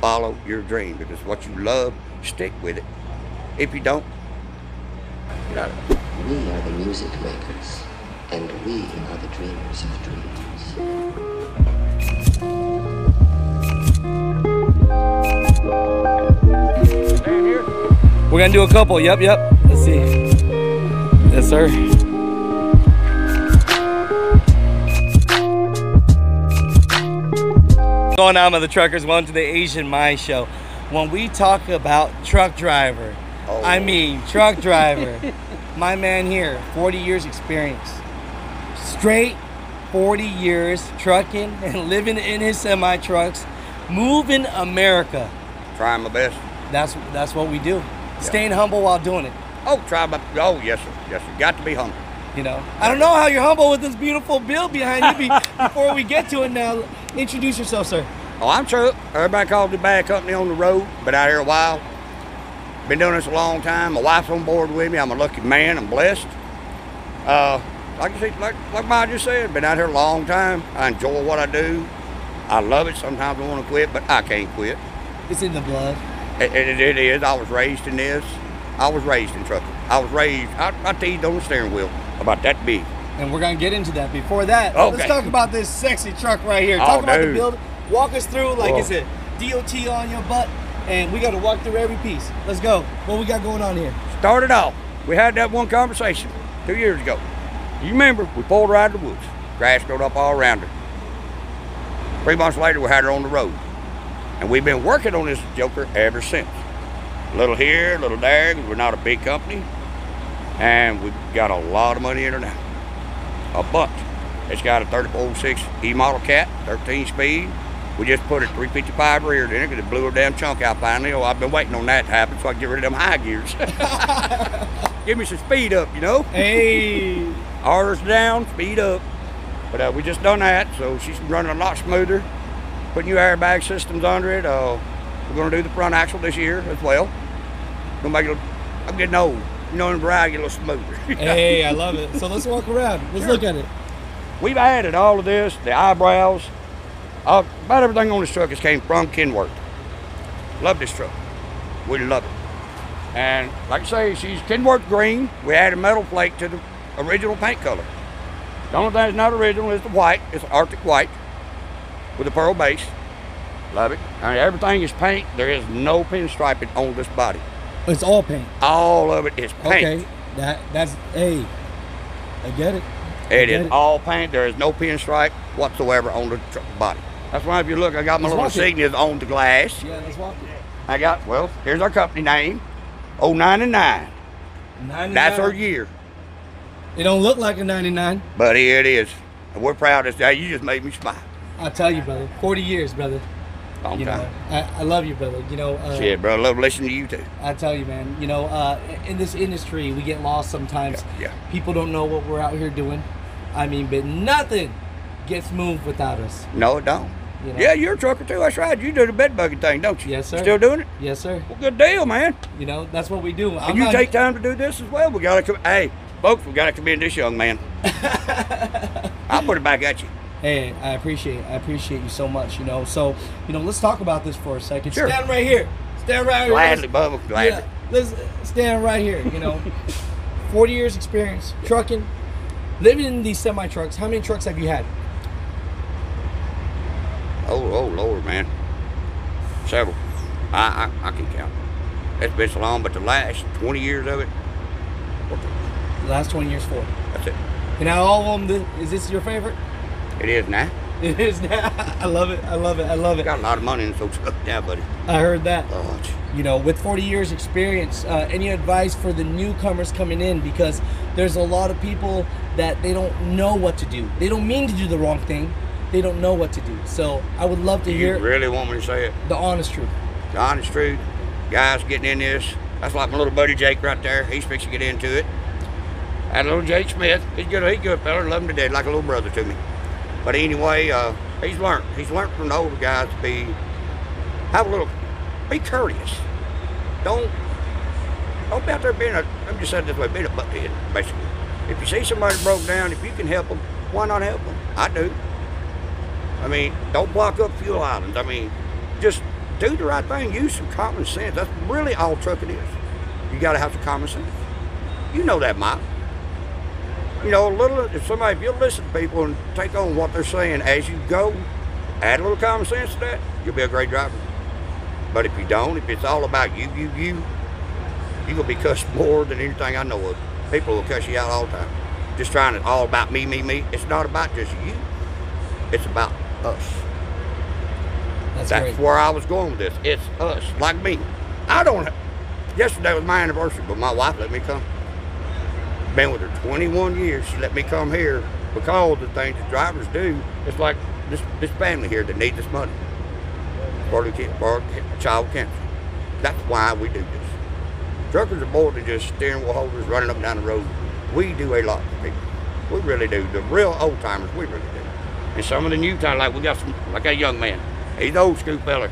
follow your dream because what you love, stick with it. If you don't, get out of it. We are the music makers, and we are the dreamers of dreams. We're gonna do a couple. Yep, yep. Let's see. Yes, sir. Going on with the truckers, welcome to the Asian Mai Show. When we talk about truck driver, oh. I mean truck driver. My man here, 40 years experience. Straight 40 years trucking and living in his semi trucks, moving America. Trying my best. That's that's what we do. Staying humble while doing it. Oh, try my. Oh, yes, sir. Yes, sir. Got to be humble. You know, I don't know how you're humble with this beautiful build behind you. Before we get to it now, introduce yourself, sir. Oh, I'm Chuck. Everybody calls me bad company on the road. Been out here a while. Been doing this a long time. My wife's on board with me. I'm a lucky man. I'm blessed. Uh, like I said, like like Mai just said, been out here a long time. I enjoy what I do. I love it. Sometimes I want to quit, but I can't quit. It's in the blood. It, it, it is. I was raised in this. I was raised in trucking. I was raised. I, I teased on the steering wheel about that big. And we're gonna get into that. Before that, Okay. let's talk about this sexy truck right here. Oh, talk about the build. Walk us through like Oh. it's a DOT on your butt, and we gotta walk through every piece. Let's go. What we got going on here? Started off. We had that one conversation two years ago. You remember? We pulled her out of the woods. Grass growed up all around her. Three months later, we had her on the road, and we've been working on this joker ever since. A little here, a little there, We're not a big company, and we've got a lot of money in her now. A bunch. It's got a 3406 E model cat, 13 speed. We just put a 355 rear in it because it blew a damn chunk out finally. Oh, I've been waiting on that to happen so I can get rid of them high gears. Give me some speed up, you know? Hey, R's down, speed up. But uh, we just done that, so she's running a lot smoother. Put new airbag systems under it. Uh, we're gonna do the front axle this year as well. Gonna make it. I'm getting old. You know, in variety, get a little smoother. hey, I love it. So let's walk around. Let's look at it. We've added all of this, the eyebrows, uh, about everything on this truck has came from Kenworth. Love this truck. We love it. And like I say, she's Kenworth green. We added metal flake to the original paint color. The only thing that's not original is the white. It's Arctic white with a pearl base. Love it. And everything is paint. There is no pinstriping on this body. It's all paint. All of it is paint. Okay, that that's hey, I get it. It Get is it. all paint. There is no pinstripe whatsoever on the body. That's why if you look, I got my Let's little insignias on the glass. Yeah, let's walk it. I got, well, here's our company name, 099. 99. That's our year. It don't look like a 99. But here it is. And we're proud of that. You just made me smile. I tell you, brother. 40 years, brother. Long You time. know, I, I love you, brother. You know, uh, Shit, bro. I love listening to you too. I tell you, man. You know, uh, in this industry, we get lost sometimes. Yeah, yeah. People don't know what we're out here doing. I mean, but nothing gets moved without us. No, it don't. You know? Yeah, you're a trucker too. That's right. You do the bed bugging thing, don't you? Yes, sir. Still doing it? Yes, sir. Well, good deal, man. You know, that's what we do. I'm And you not- take time to do this as well. We gotta come. Hey, folks, we gotta commend this young man. I'll put it back at you. Hey, I appreciate I appreciate you so much, you know. So, you know, let's talk about this for a second. Sure. Stand right here. Stand right here. Gladly, Bubba. Gladly. Yeah, let's stand right here, you know. 40 years experience trucking, living in these semi trucks. How many trucks have you had? Oh, oh, Lord, man. Several. I, I, I can count. That's been so long, but the last 20 years of it, The last 20 years for. that's it. And now all of them, is this your favorite? It is now. It is now. I love it. I love it. I love it. Got a lot of money in those trucks now, buddy. I heard that. Oh, you know, with 40 years experience, uh, any advice for the newcomers coming in? Because there's a lot of people that they don't know what to do. They don't mean to do the wrong thing. They don't know what to do. So I would love to you hear really want me to say it? the honest truth. The honest truth, guys getting in this. That's like my little buddy Jake right there. He's fixing to get into it. And little Jake Smith, he's good. He's a good fella. Love him to death, like a little brother to me. But anyway, uh, he's learned. He's learned from the older guys to be have a little, be courteous. Don't don't be out there being a. I'm just saying this way, being a butthead, basically. If you see somebody broke down, if you can help them, why not help them? I do. I mean, don't block up fuel islands. I mean, just do the right thing. Use some common sense. That's really all trucking is. You got to have some common sense. You know that, Mike. You know, a little. If somebody, if you'll listen to people and take on what they're saying as you go, add a little common sense to that, you'll be a great driver. But if you don't, if it's all about you, you, you, you're gonna be cussed more than anything I know of. People will cuss you out all the time. Just trying to all about me, me, me. It's not about just you. It's about us. That's, That's where I was going with this. It's us, like me. I don't. Yesterday was my anniversary, but my wife let me come. Been with her 21 years. She let me come here because the things that drivers do. It's like this this family here that need this money for the kid, for child cancer. That's why we do this. Truckers are more than just steering wheel holders running up and down the road. We do a lot for people. We really do. The real old timers, we really do. And some of the new timers, like we got some, like a young man. He's old school fella.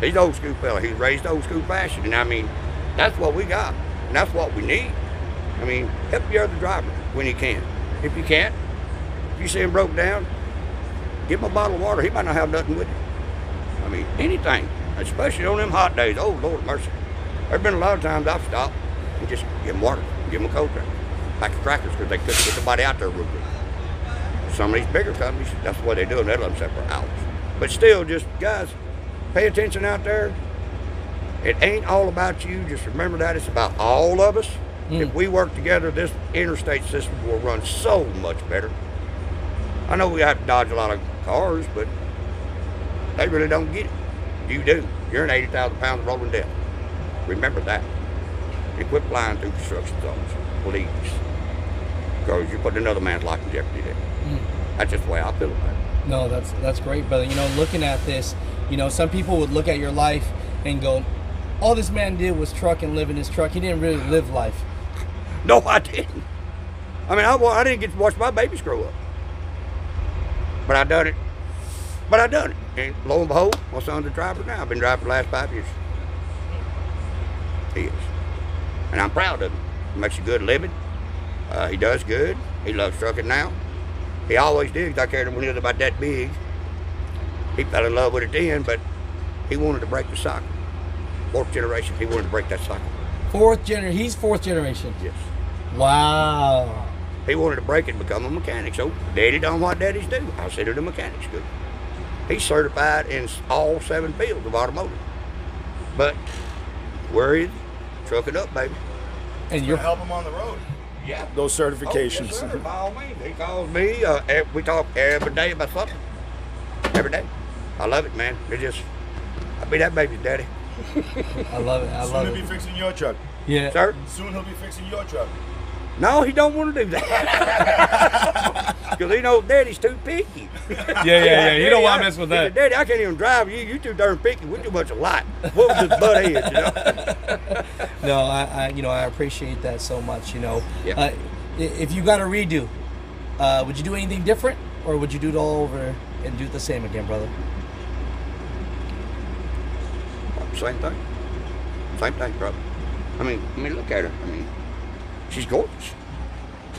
He's old school fella. He's raised old school fashion. And I mean, that's what we got. And that's what we need. I mean, help your other driver when you can. If you can't, if you see him broke down, give him a bottle of water. He might not have nothing with him. I mean, anything, especially on them hot days. Oh, Lord mercy. There's been a lot of times I've stopped and just give him water, give him a cold drink, pack of crackers because they couldn't get somebody out there real quick. Some of these bigger companies, that's what they do, and they let them sit for hours. But still, just guys, pay attention out there. It ain't all about you. Just remember that it's about all of us. If mm. we work together, this interstate system will run so much better. I know we have to dodge a lot of cars, but they really don't get it. You do. You're an 80,000 pound rolling death. Remember that. And quit flying through construction zones, please. Because you're putting another man's life in jeopardy there. Mm. That's just the way I feel about it. No, that's that's great, brother. You know, looking at this, you know, some people would look at your life and go, "All this man did was truck and live in his truck. He didn't really live life." No, I didn't. I mean, I, I didn't get to watch my babies grow up. But I done it. But I done it. And lo and behold, my son's a driver now. I've been driving for the last five years. He is. And I'm proud of him. He makes a good living. Uh, he does good. He loves trucking now. He always did. I carried him when he was about that big. He fell in love with it then, but he wanted to break the cycle. Fourth generation, he wanted to break that cycle. Fourth gener, he's fourth generation. Yes. Wow. He wanted to break it and become a mechanic. So Daddy done what daddies do. I sent him to mechanic school. He's certified in all seven fields of automotive. But where is he? Truck it up, baby. And You're you're help him on the road. Yeah. Those certifications. Oh, yes, sir, by all means. He calls me. Uh, ev- we talk every day about something. Every day. I love it, man. It just, I be that baby's daddy. I love it. I Soon love he'll be fixing your truck. Yeah. Sir? Soon he'll be fixing your truck. No, he don't want to do that. Because he knows daddy's too picky. Yeah, yeah, yeah. You don't want to mess with that. Daddy, I can't even drive you. You too darn picky. We too much alike. What was this butt head, you know? No, I, I, you know, I appreciate that so much. You know, Yeah. uh, if you got a redo, uh, would you do anything different, or would you do it all over and do it the same again, brother? Same thing. Same thing, brother. I mean, I mean, look at her. I mean, she's gorgeous.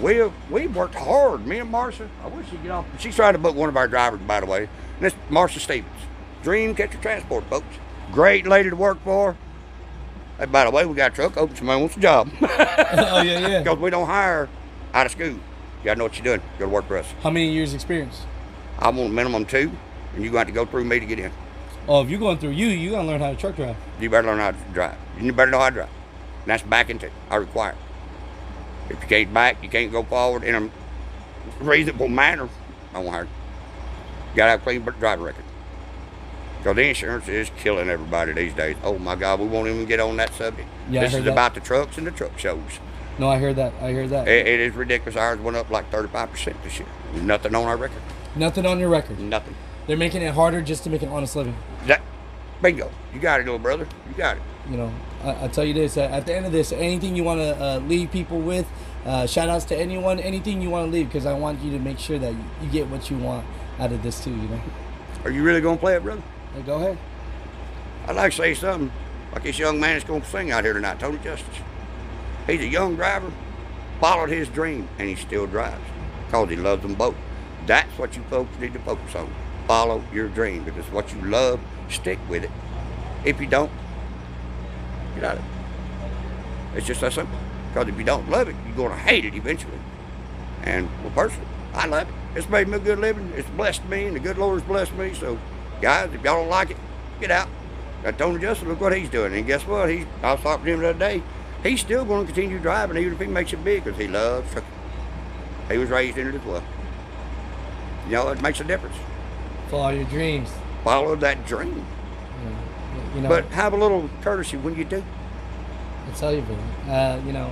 We have, we've worked hard. Me and Marcia. I wish she'd get off. She's trying to book one of our drivers, by the way. And that's Marcia Stevens. Dream Catcher Transport, folks. Great lady to work for. Hey, by the way, we got a truck open. Somebody wants a job. oh yeah, yeah. Because we don't hire out of school. You gotta know what you're doing. You gotta work for us. How many years experience? I want minimum two, and you're going to have to go through me to get in. Oh, if you're going through you, you gotta learn how to truck drive. You better learn how to drive. You better know how to drive. And that's backing too. I require. If you can't back, you can't go forward in a reasonable manner. I won't hire you. Gotta have a clean driving record. Because the insurance is killing everybody these days. Oh my God, we won't even get on that subject. Yeah, this is that. about the trucks and the truck shows. No, I heard that. I heard that. It, it is ridiculous. Ours went up like 35% this year. Nothing on our record. Nothing on your record. Nothing. They're making it harder just to make an honest living. That, bingo. You got it, little brother. You got it. You know, I, I tell you this. At at the end of this, anything you want to uh, leave people with, uh, shout outs to anyone, anything you want to leave, because I want you to make sure that you, get what you want out of this too. You know. Are you really going to play it, brother? Hey, go ahead. I'd like to say something like this young man is going to sing out here tonight, Tony Justice. He's a young driver, followed his dream, and he still drives because he loves them both. That's what you folks need to focus on. Follow your dream because what you love, stick with it. If you don't, out of it. It's just that simple. Because if you don't love it, you're going to hate it eventually. And, well, personally, I love it. It's made me a good living. It's blessed me, and the good Lord has blessed me. So, guys, if y'all don't like it, get out. I told Justin, look what he's doing. And guess what? He's, I was talking to him the other day. He's still going to continue driving, even if he makes it big, because he loves trucking. He was raised in it as well. You know, it makes a difference. Follow your dreams. Follow that dream. You know, But have a little courtesy when you do. I tell you, brother. Uh, you know,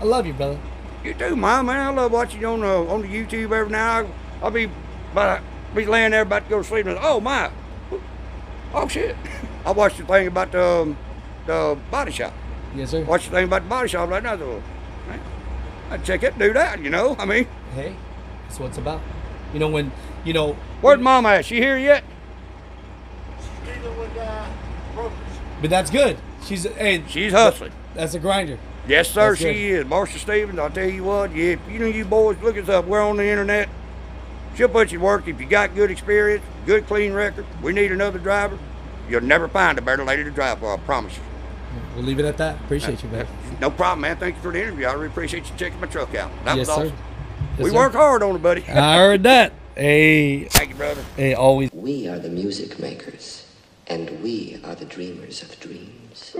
I love you, brother. You do, Mom, man. I love watching you on the on the YouTube every now. I'll be, but be laying there about to go to sleep and oh my, oh shit. I watched the thing about the um, the body shop. Yes, sir. Watched the thing about the body shop right now. I man, I'd check it, do that. You know, I mean, Hey, that's what it's about. You know when, you know, where's Mom at? She here yet? Dealing with uh, brokers. But that's good. She's hey, She's hustling. that's a grinder. Yes, sir, That's she good. is. Marcia Stevens, I'll tell you what, yeah, if you know you boys look us up, we're on the internet. She'll put you to work if you got good experience, good clean record. We need another driver. You'll never find a better lady to drive for, I promise you. We'll leave it at that. Appreciate you, man. No problem, man. Thank you for the interview. I really appreciate you checking my truck out. That yes, was sir. Yes, we sir. work hard on it, buddy. I heard that. Hey, Thank you, brother. hey, always. We are the music makers, and we are the dreamers of dreams.